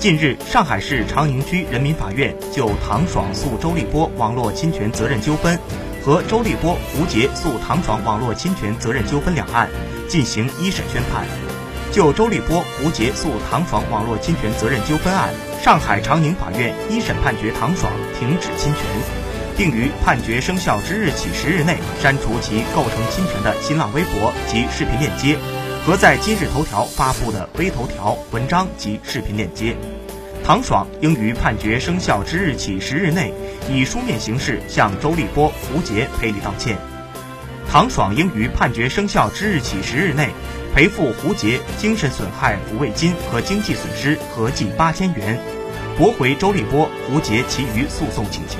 近日，上海市长宁区人民法院就唐爽诉周立波网络侵权责任纠纷和周立波、胡杰诉唐爽网络侵权责任纠纷两案进行一审宣判。就周立波、胡杰诉唐爽网络侵权责任纠纷案，上海长宁法院一审判决唐爽停止侵权，并于判决生效之日起十日内删除其构成侵权的新浪微博及视频链接。和在今日头条发布的微头条文章及视频链接，唐爽应于判决生效之日起十日内，以书面形式向周立波、胡杰赔礼道歉。唐爽应于判决生效之日起十日内，赔付胡杰精神损害抚慰金和经济损失合计八千元，驳回周立波、胡杰其余诉讼请求。